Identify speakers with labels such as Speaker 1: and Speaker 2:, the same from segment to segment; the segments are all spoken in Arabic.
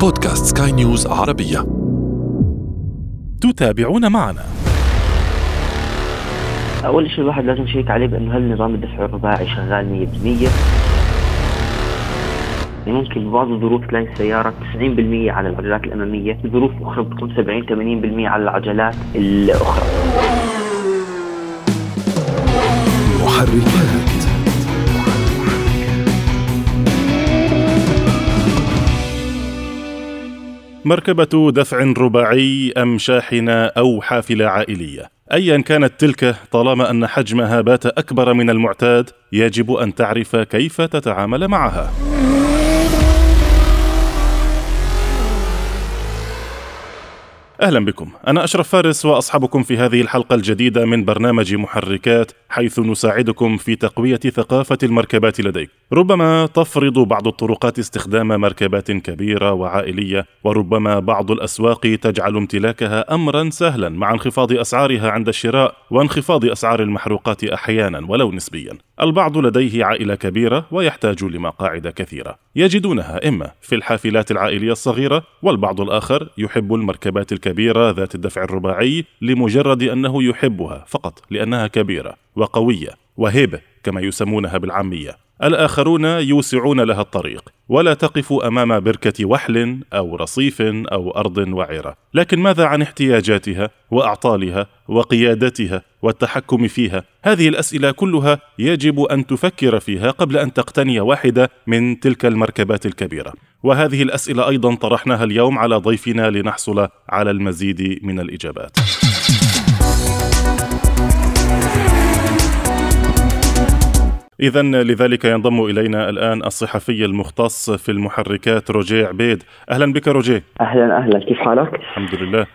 Speaker 1: بودكاست سكاي نيوز عربية.
Speaker 2: تتابعون معنا.
Speaker 3: أول شيء الواحد لازم يشيك عليه بأنه هل نظام الدفع الرباعي شغال 100% يعني ممكن ببعض الظروف تلاقي السيارة 90% على العجلات الأمامية، ظروف أخرى بتكون 70 80% على العجلات الأخرى.
Speaker 1: محركات
Speaker 2: مركبة دفع رباعي أم شاحنة أو حافلة عائلية. أيا كانت تلك طالما أن حجمها بات أكبر من المعتاد يجب أن تعرف كيف تتعامل معها. أهلا بكم. أنا أشرف فارس وأصحابكم في هذه الحلقة الجديدة من برنامج محركات حيث نساعدكم في تقوية ثقافة المركبات لديك. ربما تفرض بعض الطرقات استخدام مركبات كبيرة وعائلية وربما بعض الأسواق تجعل امتلاكها امرا سهلا مع انخفاض أسعارها عند الشراء وانخفاض أسعار المحروقات أحيانا ولو نسبيا. البعض لديه عائلة كبيرة ويحتاج لمقاعد كثيرة. يجدونها إما في الحافلات العائلية الصغيرة والبعض الآخر يحب المركبات الكبيره ذات الدفع الرباعي لمجرد أنه يحبها فقط لأنها كبيرة وقوية وهيبة كما يسمونها بالعامية. الآخرون يوسعون لها الطريق ولا تقف أمام بركة وحل أو رصيف أو أرض وعره لكن ماذا عن احتياجاتها وأعطالها وقيادتها والتحكم فيها؟ هذه الأسئلة كلها يجب أن تفكر فيها قبل أن تقتني واحدة من تلك المركبات الكبيرة. وهذه الأسئلة أيضا طرحناها اليوم على ضيفنا لنحصل على المزيد من الإجابات. إذا لذلك ينضم إلينا الآن الصحفي المختص في المحركات روجيه عبيد. أهلا بك روجيه.
Speaker 3: أهلا أهلا. كيف حالك؟
Speaker 2: الحمد لله.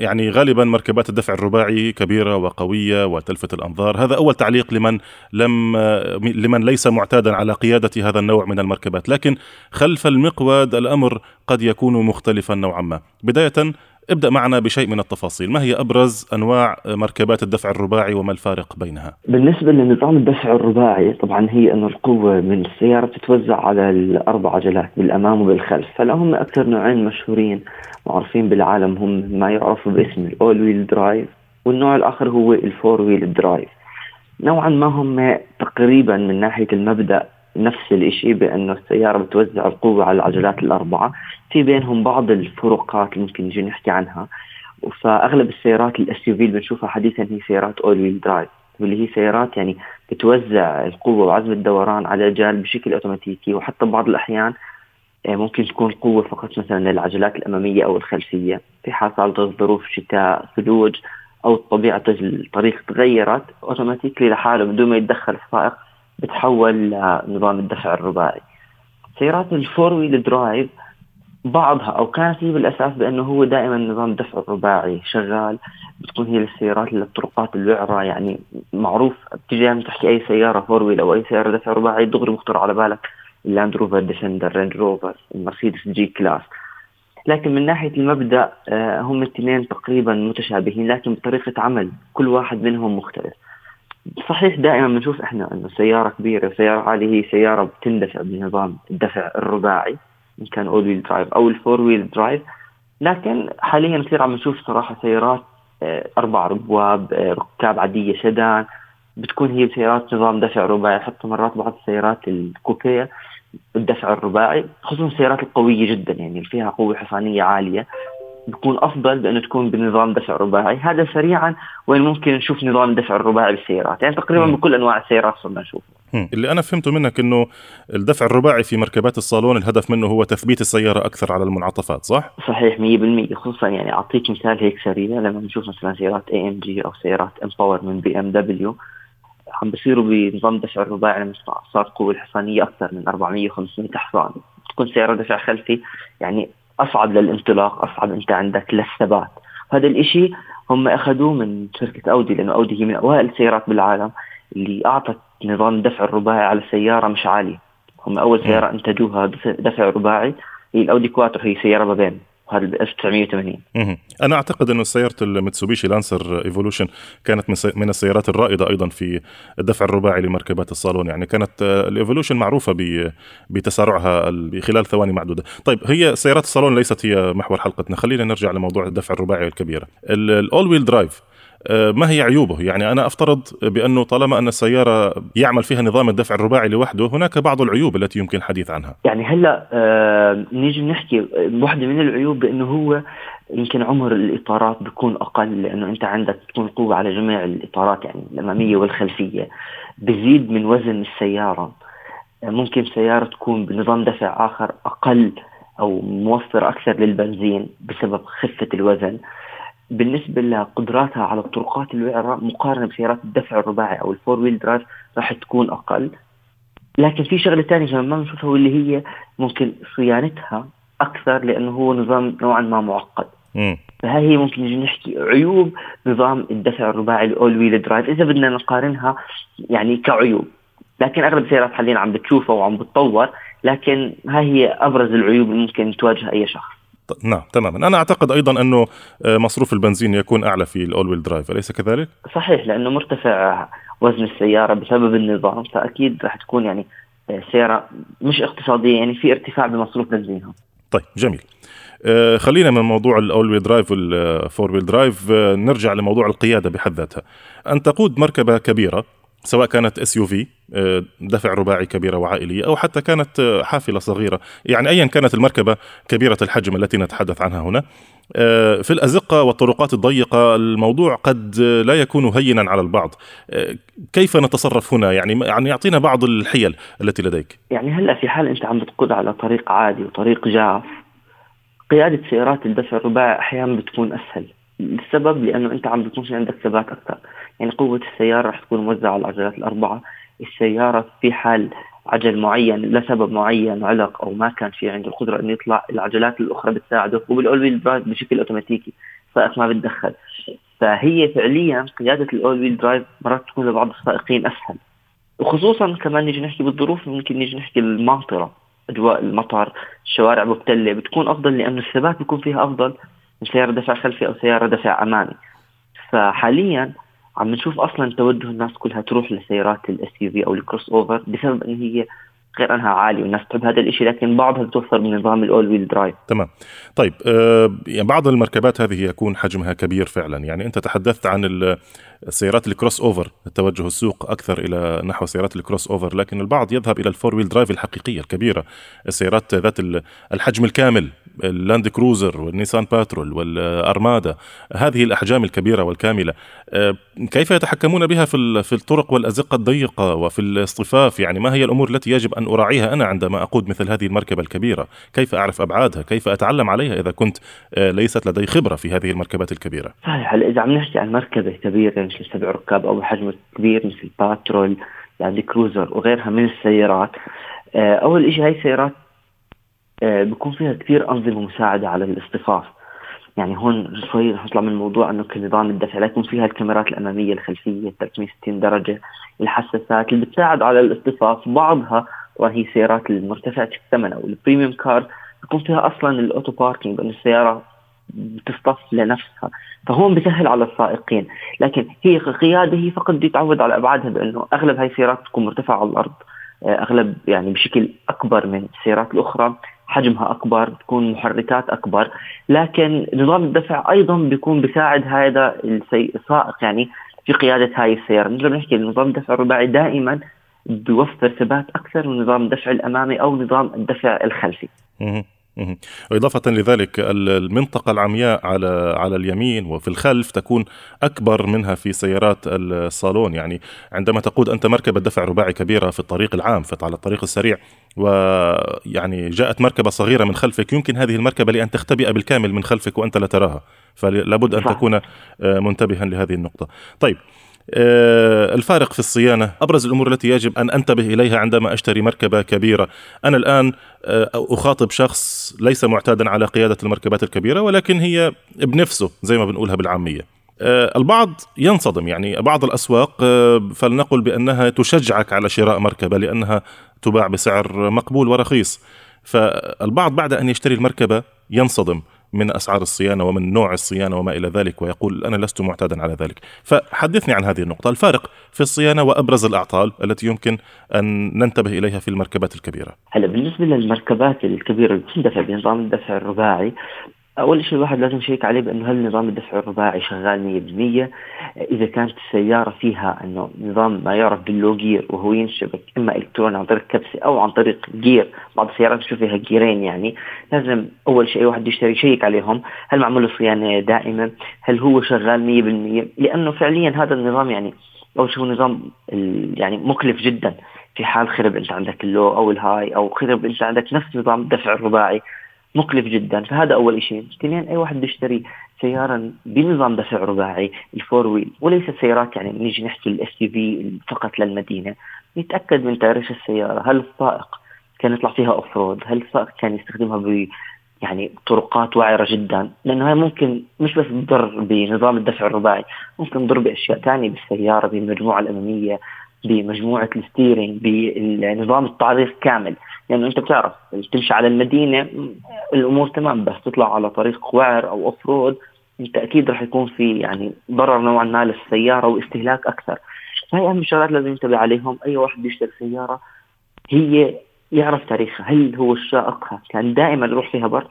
Speaker 2: يعني غالبا مركبات الدفع الرباعي كبيرة وقوية وتلفت الأنظار، هذا أول تعليق لمن لم لمن ليس معتادا على قيادة هذا النوع من المركبات، لكن خلف المقود الأمر قد يكون مختلفا نوعا ما. بداية ابدأ معنا بشيء من التفاصيل. ما هي أبرز أنواع مركبات الدفع الرباعي وما الفارق بينها؟
Speaker 3: بالنسبة لنظام الدفع الرباعي طبعا هي أنه القوة من السيارة تتوزع على الأربع عجلات بالأمام وبالخلف. فلا هم أكثر نوعين مشهورين معروفين بالعالم هم ما يعرفوا باسم الأول ويل درايف والنوع الآخر هو ال four-wheel drive. نوعا ما هم تقريبا من ناحية المبدأ نفس الشيء بانه السيارة بتوزع القوة على العجلات الأربعة. في بينهم بعض الفروقات اللي ممكن نجي نحكي عنها. فأغلب السيارات ال SUV اللي بنشوفها حديثا هي سيارات all-wheel drive واللي هي سيارات يعني بتوزع القوة وعزم الدوران على العجال بشكل أوتوماتيكي. وحتى بعض الأحيان آه، ممكن تكون قوة فقط مثلا للعجلات الأمامية أو الخلفية. في حال صارت ظروف شتاء ثلوج أو طبيعة الطريق تغيرت automatically لحاله بدون ما يتدخل السائق بتحول لنظام الدفع الرباعي. سيارات ال four-wheel drive بعضها أو كانت هي بالأساس بأنه هو دائما نظام الدفع الرباعي شغال بتكون هي للسيارات للطرقات الوعره يعني معروف بتجي تحكي أي سيارة four-wheel أو أي سيارة دفع رباعي دغري بخطر على بالك اللاند روفر ديفندر رينج روفر المرسيدس G-Class لكن من ناحية المبدأ آه، هم الاثنين تقريبا متشابهين لكن بطريقة عمل كل واحد منهم مختلف. صحيح دائما بنشوف إحنا إنه سيارة كبيرة سيارة عالية هي سيارة بتندفع بنظام الدفع الرباعي. ان كان all-wheel drive أو ال four-wheel drive لكن حاليا كثير عم نشوف صراحة سيارات آه، أربع أبواب آه، ركاب عادية سدان بتكون هي سيارات نظام دفع رباعي. حتى مرات بعض السيارات ال coupe الدفع الرباعي خصوصا السيارات القوية جدا يعني اللي فيها قوة حصانية عالية. بيكون أفضل بأنه تكون بنظام دفع رباعي. هذا سريعا وين ممكن نشوف نظام الدفع الرباعي بالسيارات. يعني تقريبا بكل أنواع السيارات صرنا نشوفه.
Speaker 2: اللي أنا فهمته منك إنه الدفع الرباعي في مركبات الصالون الهدف منه هو تثبيت السيارة أكثر على المنعطفات صح؟
Speaker 3: صحيح 100% خصوصا يعني أعطيك مثال هيك سريع. لما نشوف مثلا سيارات AMG أو سيارات M Power من BMW عم بصيروا بنظام دفع الرباعي لما صار قوة الحصانية أكثر من 400 500 حصان. تكون سيارة دفع خلفي يعني اصعب للانطلاق اصعب أنت عندك للثبات. هذا الإشي هم أخذوه من شركة أودي لأنه أودي هي من اوائل السيارات بالعالم اللي أعطت نظام الدفع الرباعي على سيارة مش عالية هم أول سيارة أنتجوها دفع رباعي هي الأودي كواترو هي سيارة بابين. وهذا ب 1980
Speaker 2: أنا أعتقد انه سيارة الميتسوبيشي لانسر ايفولوشن كانت من السيارات الرائدة أيضا في الدفع الرباعي لمركبات الصالون. يعني كانت آه، الايفولوشن معروفة بتسارعها خلال ثواني معدودة. طيب هي سيارات الصالون ليست هي محور حلقتنا. خلينا نرجع لموضوع الدفع الرباعي الكبيرة. ال all-wheel drive ما هي عيوبه؟ يعني أنا أفترض بأنه طالما أن السيارة يعمل فيها نظام الدفع الرباعي لوحده هناك بعض العيوب التي يمكن الحديث عنها.
Speaker 3: يعني هلأ آه نيجي نحكي واحدة من العيوب بأنه هو يمكن عمر الإطارات بيكون أقل لأنه أنت عندك تكون قوة على جميع الإطارات يعني الأمامية والخلفية. بزيد من وزن السيارة. ممكن سيارة تكون بنظام دفع آخر أقل أو موفر أكثر للبنزين بسبب خفة الوزن. بالنسبة لقدراتها على الطرقات الوعره مقارنة بسيارات الدفع الرباعي أو ال four-wheel drive راح تكون أقل. لكن في شغلة ثانية كمان ما بنشوفها واللي هي ممكن صيانتها أكثر لأنه هو نظام نوعا ما معقد. فهي هي ممكن نجي نحكي عيوب نظام الدفع الرباعي ال all-wheel drive إذا بدنا نقارنها يعني كعيوب. لكن أغلب السيارات حاليا عم بتشوفها وعم بتطور لكن هاي هي أبرز العيوب اللي ممكن تواجه أي شخص.
Speaker 2: نعم تماما. أنا أعتقد أيضا أنه آه، مصروف البنزين يكون أعلى في ال all-wheel drive أليس كذلك؟
Speaker 3: صحيح لأنه مرتفع وزن السيارة بسبب النظام فأكيد راح تكون يعني آه، سيارة مش اقتصادية يعني في ارتفاع بمصروف بنزينها.
Speaker 2: طيب جميل. آه، خلينا من موضوع ال all-wheel drive وال four-wheel drive نرجع لموضوع القيادة بحد ذاتها. أن تقود مركبة كبيرة سواء كانت SUV دفع رباعي كبيرة وعائلية أو حتى كانت آه، حافلة صغيرة. يعني ايا كانت المركبة كبيرة الحجم التي نتحدث عنها هنا. آه، في الأزقة والطرقات الضيقة الموضوع قد لا يكون هينا على البعض. آه، كيف نتصرف هنا؟ يعني يعني يعطينا بعض الحيل التي لديك.
Speaker 3: يعني هلأ في حال أنت عم بتقود على طريق عادي وطريق جاف قيادة سيارات الدفع الرباعي أحيانا بتكون أسهل. السبب لأنه أنت عم بيكون في عندك ثبات أكثر. يعني قوة السيارة رح تكون موزعة على العجلات الأربعة. السيارة في حال عجل معين لسبب معين علق أو ما كان في عنده القدرة إنه يطلع العجلات الأخرى بتساعده وبالاول ويل درايف بشكل اوتوماتيكي سائق ما بتدخل. فهي فعليا قيادة ال all-wheel drive مرات تكون لبعض السائقين أسهل. وخصوصا كمان نيجي نحكي بالظروف ممكن نيجي نحكي الماطره أجواء المطر الشوارع مبتله بتكون أفضل لأنه الثبات بيكون فيها أفضل من سيارة دفع خلفي أو سيارة دفع أمامي. فحاليا عم نشوف أصلا توجه الناس كلها تروح لسيارات ال SUV أو ال crossover بسبب إن هي غير أنها عالية والناس تحب هذا الشيء لكن بعضها بتوفر من نظام ال all-wheel drive.
Speaker 2: تمام. طيب آه يعني بعض المركبات هذه يكون حجمها كبير فعلا. يعني أنت تحدثت عن السيارات ال crossover. التوجه السوق أكثر إلى نحو سيارات ال crossover لكن البعض يذهب إلى ال four-wheel drive الحقيقية الكبيرة. السيارات ذات الحجم الكامل اللاند كروزر والنيسان باترول والأرمادا. هذه الأحجام الكبيرة والكاملة آه، كيف يتحكمون بها في في الطرق والأزقة الضيقة وفي الاصطفاف؟ يعني ما هي الأمور التي يجب أن أراعيها أنا عندما أقود مثل هذه المركبة الكبيرة. كيف أعرف أبعادها؟ كيف أتعلم عليها إذا كنت آه، ليست لدي خبرة في هذه المركبات الكبيرة؟
Speaker 3: صحيح إذا عم نحكي عن مركبة كبيرة مثل سبع ركاب أو بحجم كبير مثل باترول يعني كروزر وغيرها من السيارات آه، أول شيء هاي السيارات آه، بيكون فيها كثير أنظمة مساعدة على الاصطفاف يعني هون شوي رح نطلع من الموضوع إنه كنظام الدفع لكن فيها الكاميرات الأمامية الخلفية 360 درجة الحساسات اللي بتساعد على الاصطفاف بعضها وهي سيارات المرتفعه الثمن أو ال premium car بيكون فيها أصلا ال auto parking بانه السيارة بتصطف لنفسها. فهون بسهل على السائقين. لكن هي قياده هي فقط بيتعود على أبعادها بأنه أغلب هاي السيارات تكون مرتفعة على الأرض. آه، أغلب يعني بشكل أكبر من السيارات الأخرى. حجمها أكبر بتكون محركات أكبر. لكن نظام الدفع أيضا بيكون بيساعد هذا السائق يعني في قيادة هاي السيارة. نقدر نحكي نظام الدفع الرباعي دائما بيوفر ثبات أكثر من نظام الدفع الامامي أو نظام الدفع الخلفي.
Speaker 2: وإضافة لذلك المنطقة العمياء على على اليمين وفي الخلف تكون أكبر منها في سيارات الصالون. يعني عندما تقود أنت مركبة دفع رباعي كبيرة في الطريق العام في على الطريق السريع ويعني جاءت مركبة صغيرة من خلفك يمكن هذه المركبة لأن تختبئ بالكامل من خلفك وأنت لا تراها. فلابد أن تكون آه، منتبها لهذه النقطة. طيب الفارق في الصيانة. أبرز الأمور التي يجب أن أنتبه إليها عندما أشتري مركبة كبيرة. أنا الآن آه، أخاطب شخص ليس معتادا على قيادة المركبات الكبيرة ولكن هي بنفسه زي ما بنقولها بالعامية. آه، البعض ينصدم يعني بعض الأسواق فلنقل بأنها تشجعك على شراء مركبة لأنها تباع بسعر مقبول ورخيص. فالبعض بعد أن يشتري المركبة ينصدم. من أسعار الصيانة ومن نوع الصيانة وما إلى ذلك ويقول أنا لست معتادا على ذلك. فحدثني عن هذه النقطة. الفارق في الصيانة وأبرز الأعطال التي يمكن أن ننتبه إليها في المركبات الكبيرة.
Speaker 3: هلا بالنسبة للمركبات الكبيرة اللي بتندفع بنظام الدفع الرباعي أول شيء الواحد لازم يشيك عليه بأنه هل نظام الدفع الرباعي شغال 100% إذا كانت السيارة فيها أنه نظام ما يعرف باللو جير وهو ينشبك إما الكتروني عن طريق كبسة أو عن طريق جير بعض السيارات بشوف فيها جيرين يعني لازم أول شيء اي واحد يشتري يشيك عليهم هل معمول له صيانه دائما؟ هل هو شغال 100% لأنه فعليا هذا النظام يعني أول شيء هو نظام يعني مكلف جدا في حال خرب أنت عندك ال low أو ال high أو خرب أنت عندك نفس نظام الدفع الرباعي. مكلف جدا. فهذا أول شيء اثنين أي واحد بيشتري سيارة بنظام دفع رباعي ال four-wheel وليست سيارات يعني نيجي نحكي ال SUV فقط للمدينة. يتاكد من تاريخ السيارة. هل السائق كان يطلع فيها off-road هل السائق كان يستخدمها ب يعني طرقات وعرة جدا؟ لأنه هي ممكن مش بس تضر بنظام الدفع الرباعي ممكن تضر بأشياء ثانية بالسيارة بالمجموعة الأمامية بمجموعة ال steering بنظام التعليق كامل. لأنه يعني أنت بتعرف تمشي على المدينة الأمور تمام بس تطلع على طريق وعر أو off-road انت أكيد راح يكون في يعني ضرر نوعا ما للسيارة واستهلاك أكثر. فهي أهم الشغلات لازم ينتبه عليهم. أي واحد بيشتري سيارة هي يعرف تاريخها هل هو السائق كان دائما يروح فيها بر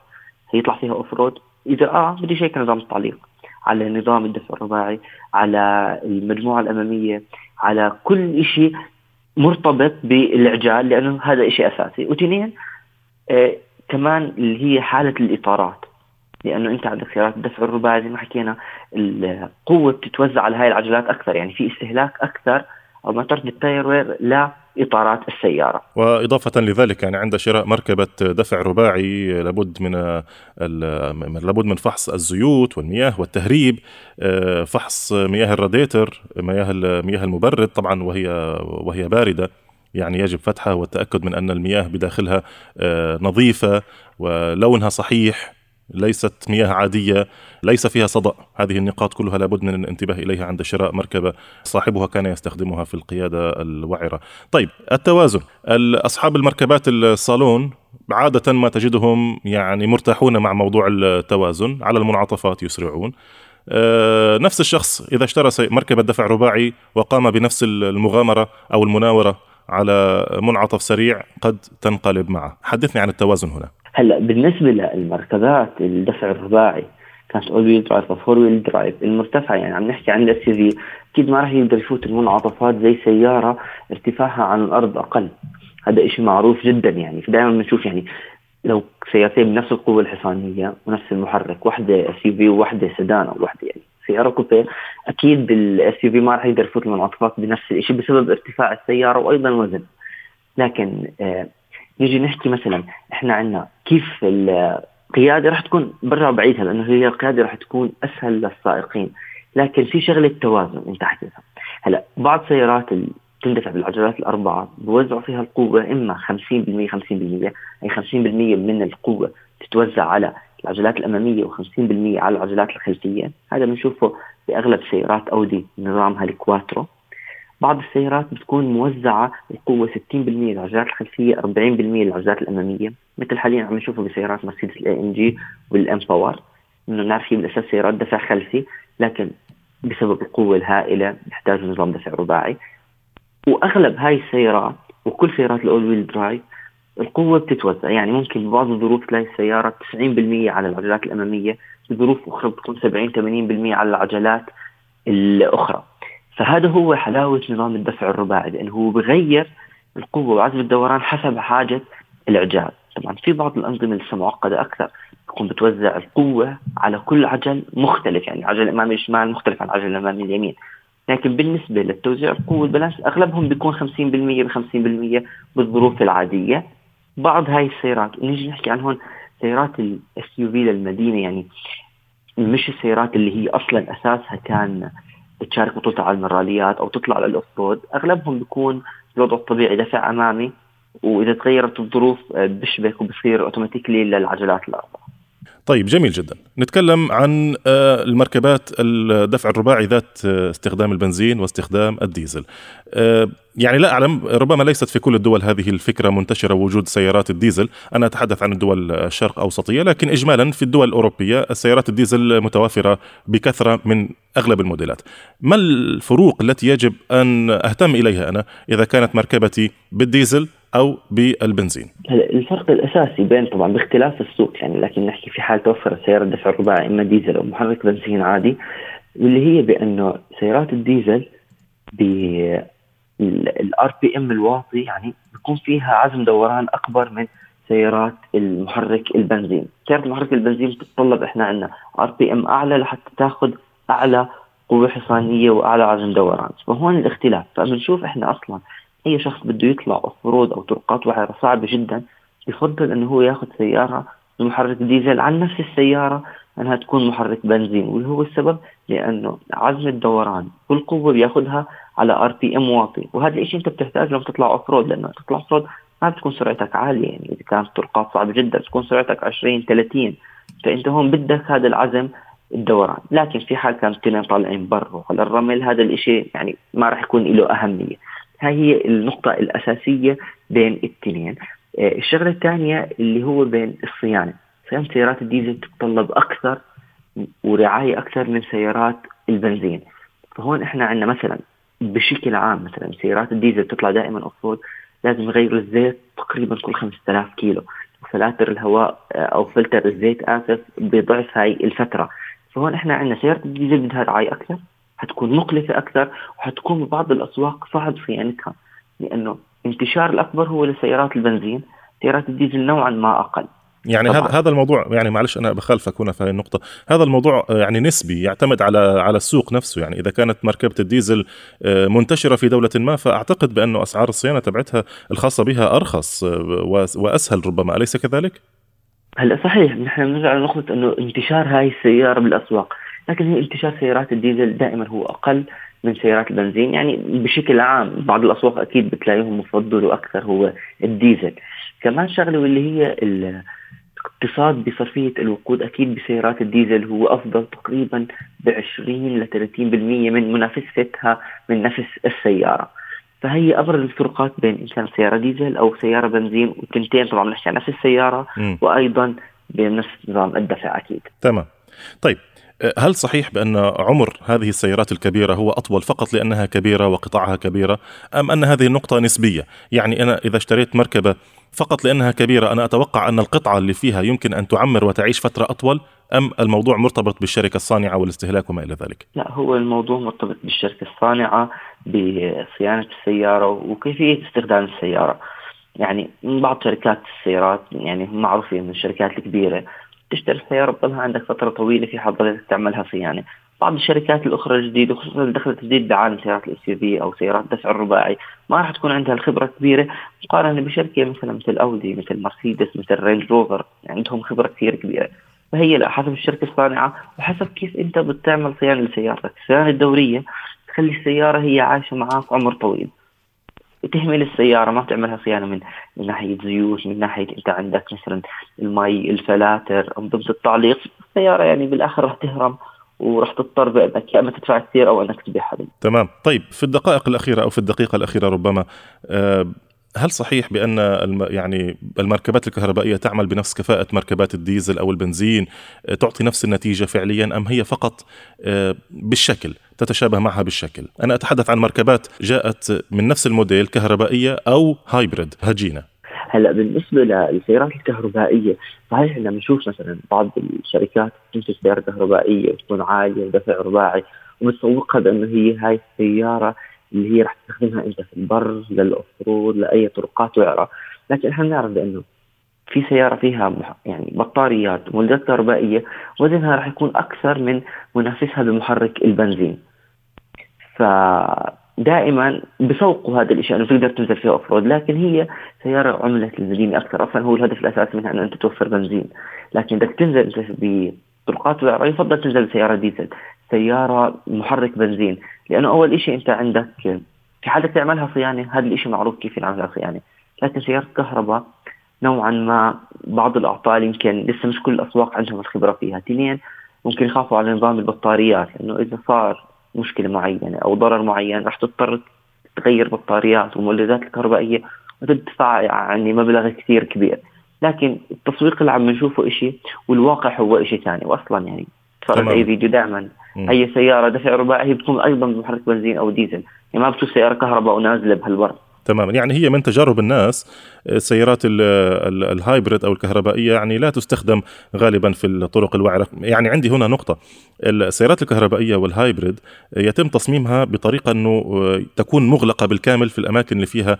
Speaker 3: يطلع فيها off-road إذا آه بدي شيك نظام التعليق على نظام الدفع الرباعي على المجموعة الأمامية على كل شيء مرتبط بالعجال لأنه هذا شيء أساسي. واثنين آه كمان اللي هي حالة الإطارات. لأنه أنت عندك سيارات الدفع الرباعي زي ما حكينا القوه بتتوزع على هاي العجلات أكثر. يعني في استهلاك أكثر أو ما تعرف بالتاير وير إطارات السيارة.
Speaker 2: وإضافة لذلك يعني عند شراء مركبة دفع رباعي لابد من لابد من فحص الزيوت والمياه والتهريب آه، فحص مياه الراديتر مياه مياه المبرد طبعا وهي وهي باردة يعني يجب فتحها والتأكد من أن المياه بداخلها آه، نظيفة ولونها صحيح ليست مياه عادية ليس فيها صدأ. هذه النقاط كلها لابد من الانتباه إليها عند شراء مركبة صاحبها كان يستخدمها في القيادة الوعرة. طيب التوازن. أصحاب المركبات الصالون عادة ما تجدهم يعني مرتاحون مع موضوع التوازن. على المنعطفات يسرعون. أه نفس الشخص إذا اشترى مركبة دفع رباعي وقام بنفس المغامرة أو المناورة على منعطف سريع قد تنقلب معه. حدثني عن التوازن هنا.
Speaker 3: هلا بالنسبة للمركبات الدفع الرباعي كانت all-wheel drive four-wheel drive المرتفعه يعني عم نحكي عن ال SUV أكيد ما راح يقدر يفوت المنعطفات زي سيارة ارتفاعها عن الأرض أقل. هذا شيء معروف جدا يعني. دائما بنشوف يعني لو سيارتين بنفس القوة الحصانية ونفس المحرك واحدة SUV وواحده سدان أو واحدة يعني سيارة كوبيه أكيد ال SUV ما راح يقدر يفوت المنعطفات بنفس الشيء بسبب ارتفاع السيارة وأيضا وزن لكن آه نيجي نحكي مثلا إحنا عندنا كيف القيادة راح تكون برجع بعيدها لأنه هي القيادة راح تكون أسهل للسائقين. لكن في شغلة توازن أنت حكيتها. هلأ بعض سيارات تندفع بالعجلات الأربعة بوزعوا فيها القوة إما 50% 50% اي 50% من القوة تتوزع على العجلات الأمامية و50% على العجلات الخلفية. هذا بنشوفه بأغلب سيارات أودي نظامها الكواترو. بعض السيارات بتكون موزعة القوة 60% للعجلات الخلفية 40% للعجلات الأمامية. مثل حاليا عم نشوفه بسيارات مرسيدس ال AMG وال M Power إنه نعرف هي بالاساس سيارات دفع خلفي لكن بسبب القوة الهائلة يحتاج نظام دفع رباعي. وأغلب هاي السيارات وكل سيارات ال all-wheel drive القوة بتتوزع. يعني ممكن ببعض الظروف تلاقي السيارة 90% على العجلات الأمامية بظروف أخرى بتكون 70 80% على العجلات الأخرى. فهذا هو حلاوة نظام الدفع الرباعي لأنه هو بغير القوة وعزم الدوران حسب حاجة العجال طبعا في بعض الأنظمة لسه معقدة أكثر تكون بتوزع القوة على كل عجل مختلف يعني العجل الأمامي الشمال مختلف عن العجل الأمامي اليمين. لكن بالنسبة للتوزيع القوة والبالانس أغلبهم بيكون 50% ب 50% بالظروف العادية. بعض هاي السيارات ونيجي نحكي عن هون سيارات ال SUV للمدينة يعني مش السيارات اللي هي أصلا أساسها كان تشارك بطولة على الراليات أو تطلع على ال off-road أغلبهم بيكون الوضع الطبيعي دفع أمامي وإذا تغيرت الظروف آه، بيشبك وبصير automatically للعجلات الأربعة.
Speaker 2: طيب جميل جدا. نتكلم عن آه، المركبات الدفع الرباعي ذات آه، استخدام البنزين واستخدام الديزل. آه، يعني لا أعلم ربما ليست في كل الدول هذه الفكرة منتشرة وجود سيارات الديزل. أنا أتحدث عن الدول الشرق أوسطية لكن إجمالا في الدول الأوروبية السيارات الديزل متوافرة بكثرة من أغلب الموديلات. ما الفروق التي يجب أن أهتم إليها أنا إذا كانت مركبتي بالديزل أو بالبنزين؟
Speaker 3: الفرق الأساسي بين طبعا باختلاف السوق يعني لكن نحكي في حال توفر سيارة دفع رباعي إما ديزل أو محرك بنزين عادي واللي هي بأنه سيارات الديزل بال RPM الواطي يعني بيكون فيها عزم دوران أكبر من سيارات المحرك البنزين، سيارة المحرك البنزين بتتطلب إحنا عندنا RPM أعلى لحتى تاخذ أعلى قوة حصانية وأعلى عزم دوران، فهون الاختلاف، فبنشوف إحنا أصلا أي شخص بده يطلع off-road أو طرقات وعره صعبه جدا بفضل إنه هو ياخذ سيارة بمحرك ديزل عن نفس السيارة إنها تكون محرك بنزين واللي هو السبب؟ لأنه عزم الدوران والقوه بياخذها على RPM واطي وهذا الشيء أنت بتحتاج لما تطلع off-road لأنه تطلع off-road ما بتكون سرعتك عالية يعني إذا كانت طرقات صعبة جدا بتكون سرعتك 20 30 فأنت هون بدك هذا العزم الدوران. لكن في حال الاثنين طالعين برا على الرمل هذا الشيء يعني ما راح يكون له أهمية. هاي هي النقطة الأساسية بين الاثنين. آه، الشغلة الثانية اللي هو بين الصيانة. صيانة سيارات الديزل تتطلب أكثر ورعاية أكثر من سيارات البنزين. فهون إحنا عندنا مثلا بشكل عام مثلا سيارات الديزل تطلع دائما اوف لازم يغيروا الزيت تقريبا كل 5000 كيلو. وفلاتر الهواء آه، أو فلتر الزيت آسف بضعف هاي الفترة. فهون إحنا عندنا سيارة الديزل بدها رعاية أكثر حتكون مكلفة أكثر وحتكون ببعض الأسواق صعب صيانتها لأنه انتشار الأكبر هو لسيارات البنزين سيارات الديزل نوعا ما أقل.
Speaker 2: يعني هذا هذا الموضوع يعني معلش أنا بخالفك هنا في هذه النقطة هذا الموضوع يعني نسبي يعتمد على على السوق نفسه. يعني إذا كانت مركبة الديزل آه، منتشرة في دولة ما فأعتقد بأنه أسعار الصيانة تبعتها الخاصة بها أرخص آه، وأسهل ربما. أليس كذلك؟
Speaker 3: هلا صحيح نحن بنرجع لنقطة إنه انتشار هاي السيارة بالأسواق. لكن هي انتشار سيارات الديزل دائما هو أقل من سيارات البنزين. يعني بشكل عام بعض الاسواق أكيد بتلاقيهم مفضل وأكثر هو الديزل. كمان شغلة واللي هي الاقتصاد بصرفية الوقود أكيد بسيارات الديزل هو أفضل تقريبا ب 20 ل 30% من منافستها من نفس السيارة. فهي أبرز الفروقات بين ان كانت سيارة ديزل أو سيارة بنزين وكنتين طبعا نحكي عن نفس السيارة م. وأيضا بنفس نظام الدفع أكيد.
Speaker 2: تمام. طيب هل صحيح بأن عمر هذه السيارات الكبيرة هو أطول فقط لأنها كبيرة وقطعها كبيرة؟ أم أن هذه النقطة نسبية؟ يعني أنا إذا اشتريت مركبة فقط لأنها كبيرة أنا أتوقع أن القطعة اللي فيها يمكن أن تعمر وتعيش فترة أطول؟ أم الموضوع مرتبط بالشركة الصانعة والاستهلاك وما إلى ذلك؟
Speaker 3: لا هو الموضوع مرتبط بالشركة الصانعة بصيانة السيارة وكيفية استخدام السيارة. يعني بعض شركات السيارات يعني معروفين من الشركات الكبيرة تشتري السيارة بتضلها عندك فترة طويلة في حال تعملها صيانة. بعض الشركات الأخرى الجديدة خصوصا اللي دخلت جديد بعالم سيارات ال SUV أو سيارات الدفع الرباعي ما راح تكون عندها الخبرة كبيره مقارنة بشركة مثلا مثل أودي مثل مرسيدس مثل رينج روفر عندهم خبرة كثير كبيرة. فهي لا حسب الشركة الصانعة وحسب كيف أنت بتعمل صيانة لسيارتك. الصيانة الدورية تخلي السيارة هي عايشة معك عمر طويل. تهمل السيارة ما تعملها صيانة من من ناحية زيوت من ناحية أنت عندك مثلا المي الفلاتر انظمه التعليق السيارة يعني بالآخر راح تهرم وراح تضطر بانك يا اما تدفع كثير أو أنك تبيعها.
Speaker 2: تمام. طيب في الدقائق الأخيرة أو في الدقيقة الأخيرة ربما آه هل صحيح بأن يعني المركبات الكهربائية تعمل بنفس كفاءة مركبات الديزل أو البنزين آه، تعطي نفس النتيجة فعليا أم هي فقط آه، بالشكل؟ تتشابه معها بالشكل. أنا أتحدث عن مركبات جاءت من نفس الموديل كهربائية أو hybrid هجينة.
Speaker 3: هلا بالنسبة للسيارات الكهربائية صحيح لما نشوف مثلا بعض الشركات تنتج سيارة كهربائية وتكون عالية ودفع رباعي ومتسوقها بأنه هي هاي السيارة اللي هي راح تستخدمها إنت في البر للاوفرود لأي طرقات وعره لكن إحنا بنعرف بأنه في سيارة فيها يعني بطاريات مولدات كهربائية وزنها راح يكون أكثر من منافسها بمحرك البنزين. فدائما بسوقوا هذا الشيء أنه تقدر تنزل فيها أوف لكن هي سيارة عملت المدينة أكثر. أصلا هو الهدف الأساسي منها انه أنت توفر بنزين. لكن بدك تنزل بطرقات وعره يفضل تنزل بسيارة ديزل سيارة محرك بنزين. لأنه أول شيء أنت عندك في حالك تعملها صيانة هذا الشيء معروف كيف ينعمل صيانة. لكن سيارة كهرباء نوعا ما بعض الأعطال يمكن لسه مش كل الأسواق عندهم الخبرة فيها. اثنين ممكن يخافوا على نظام البطاريات لأنه إذا صار مشكلة معينة أو ضرر معين رح تضطر تغير بطاريات ومولدات الكهربائية وتدفع يعني مبلغ كثير كبير. لكن التسويق اللي عم نشوفه شيء والواقع هو شيء ثاني. واصلا يعني صارت أي فيديو دائما أي سيارة دفع رباعي هي بتكون أيضا بمحرك بنزين أو ديزل. يعني ما بتشوف سيارة كهرباء ونازلة بهالورد
Speaker 2: تماما. يعني هي من تجارب الناس السيارات الهايبريد أو الكهربائية يعني لا تستخدم غالبا في الطرق الوعرة. يعني عندي هنا نقطة. السيارات الكهربائية والهايبريد يتم تصميمها بطريقة إنه تكون مغلقة بالكامل في الأماكن اللي فيها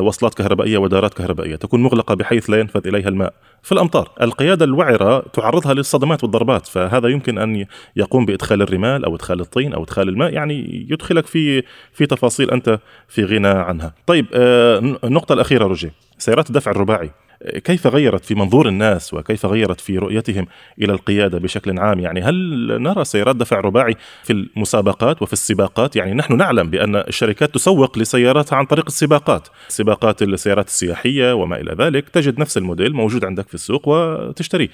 Speaker 2: وصلات كهربائية ودارات كهربائية. تكون مغلقة بحيث لا ينفذ إليها الماء. في الأمطار القيادة الوعرة تعرضها للصدمات والضربات فهذا يمكن أن يقوم بإدخال الرمال أو إدخال الطين أو إدخال الماء. يعني يدخلك في في تفاصيل أنت في غنى عنها. طيب النقطه الأخيرة رجي. سيارات الدفع الرباعي كيف غيرت في منظور الناس وكيف غيرت في رؤيتهم إلى القيادة بشكل عام؟ يعني هل نرى سيارات دفع رباعي في المسابقات وفي السباقات؟ يعني نحن نعلم بأن الشركات تسوق لسياراتها عن طريق السباقات. سباقات السيارات السياحية وما إلى ذلك تجد نفس الموديل موجود عندك في السوق وتشتريه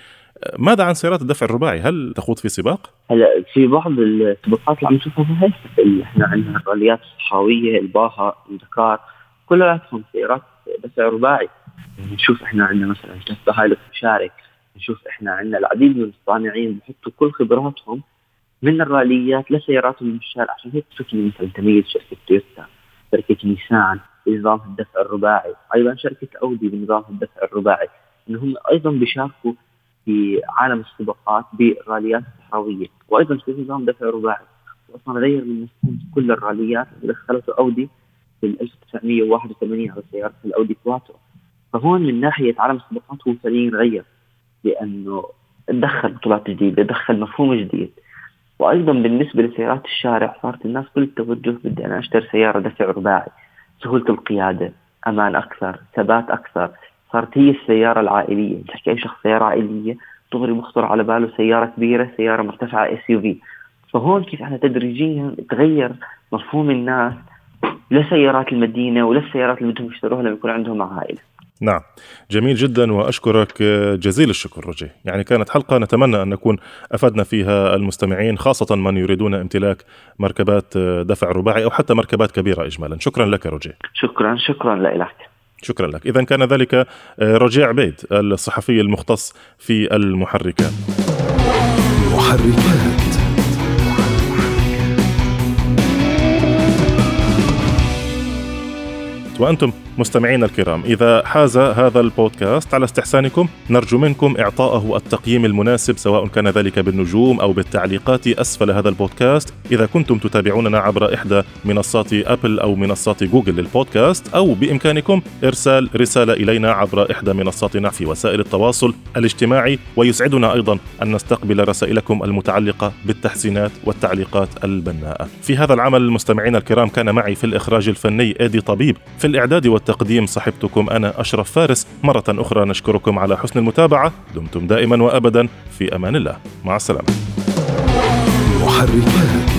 Speaker 2: ماذا عن سيارات الدفع الرباعي؟ هل تخوض في سباق؟
Speaker 3: هلا في بعض السباقات اللي عم نشوفها هي إحنا عندنا الراليات الصحراوية، الباها، الدكار. كلياتهم سيارات دفع رباعي. نشوف إحنا عندنا مثلا شركه هايلوكس مشارك نشوف إحنا عندنا العديد من الصانعين بحطوا كل خبراتهم من الراليات لسياراتهم من الشارع عشان هيك تشوف مثلا تميز شركة تويوتا شركة نيسان بنظام الدفع الرباعي. أيضا شركة أودي بنظام الدفع الرباعي. انهم أيضا بيشاركوا في عالم السباقات بالراليات الصحراوية وأيضا في نظام دفع رباعي. واصلا غير من كل الراليات اللي دخلته أودي في 1981 على سيارة الأودي كواترو فهون من ناحية عالم السباقات هو فعليا غير لأنه دخل بطولات جديدة دخل مفهوم جديد. وأيضا بالنسبة لسيارات الشارع صارت الناس كل التوجه بدي أنا أشتري سيارة دفع رباعي سهولة القيادة أمان أكثر ثبات أكثر. صارت هي السيارة العائلية. تحكي أي شخص سيارة عائلية دغري بخطر على باله سيارة كبيرة سيارة مرتفعة SUV فهون كيف إحنا تدريجيا تغير مفهوم الناس لسيارات المدينة وللسيارات اللي بدهم يشتروها لما يكون عندهم عائلة.
Speaker 2: نعم. جميل جدا وأشكرك جزيل الشكر رجي. يعني كانت حلقة نتمنى أن نكون أفدنا فيها المستمعين خاصة من يريدون امتلاك مركبات دفع رباعي أو حتى مركبات كبيرة اجمالا. شكرا لك رجي.
Speaker 3: شكرا شكرا لك.
Speaker 2: شكرا لك. اذا كان ذلك رجيع عبيد الصحفي المختص في المحركات. محركات Quantum مستمعينا الكرام إذا حاز هذا البودكاست على استحسانكم نرجو منكم إعطائه التقييم المناسب سواء كان ذلك بالنجوم أو بالتعليقات أسفل هذا البودكاست. إذا كنتم تتابعوننا عبر إحدى منصات أبل أو منصات جوجل للبودكاست أو بإمكانكم إرسال رسالة إلينا عبر إحدى منصاتنا في وسائل التواصل الاجتماعي. ويسعدنا أيضا أن نستقبل رسائلكم المتعلقة بالتحسينات والتعليقات البناءة. في هذا العمل مستمعينا الكرام كان معي في الإخراج الفني إيدي طبيب. في الإعداد والتقديم صحبتكم أنا أشرف فارس. مرة أخرى نشكركم على حسن المتابعة. دمتم دائما وأبدا. في أمان الله. مع السلامة. محركات.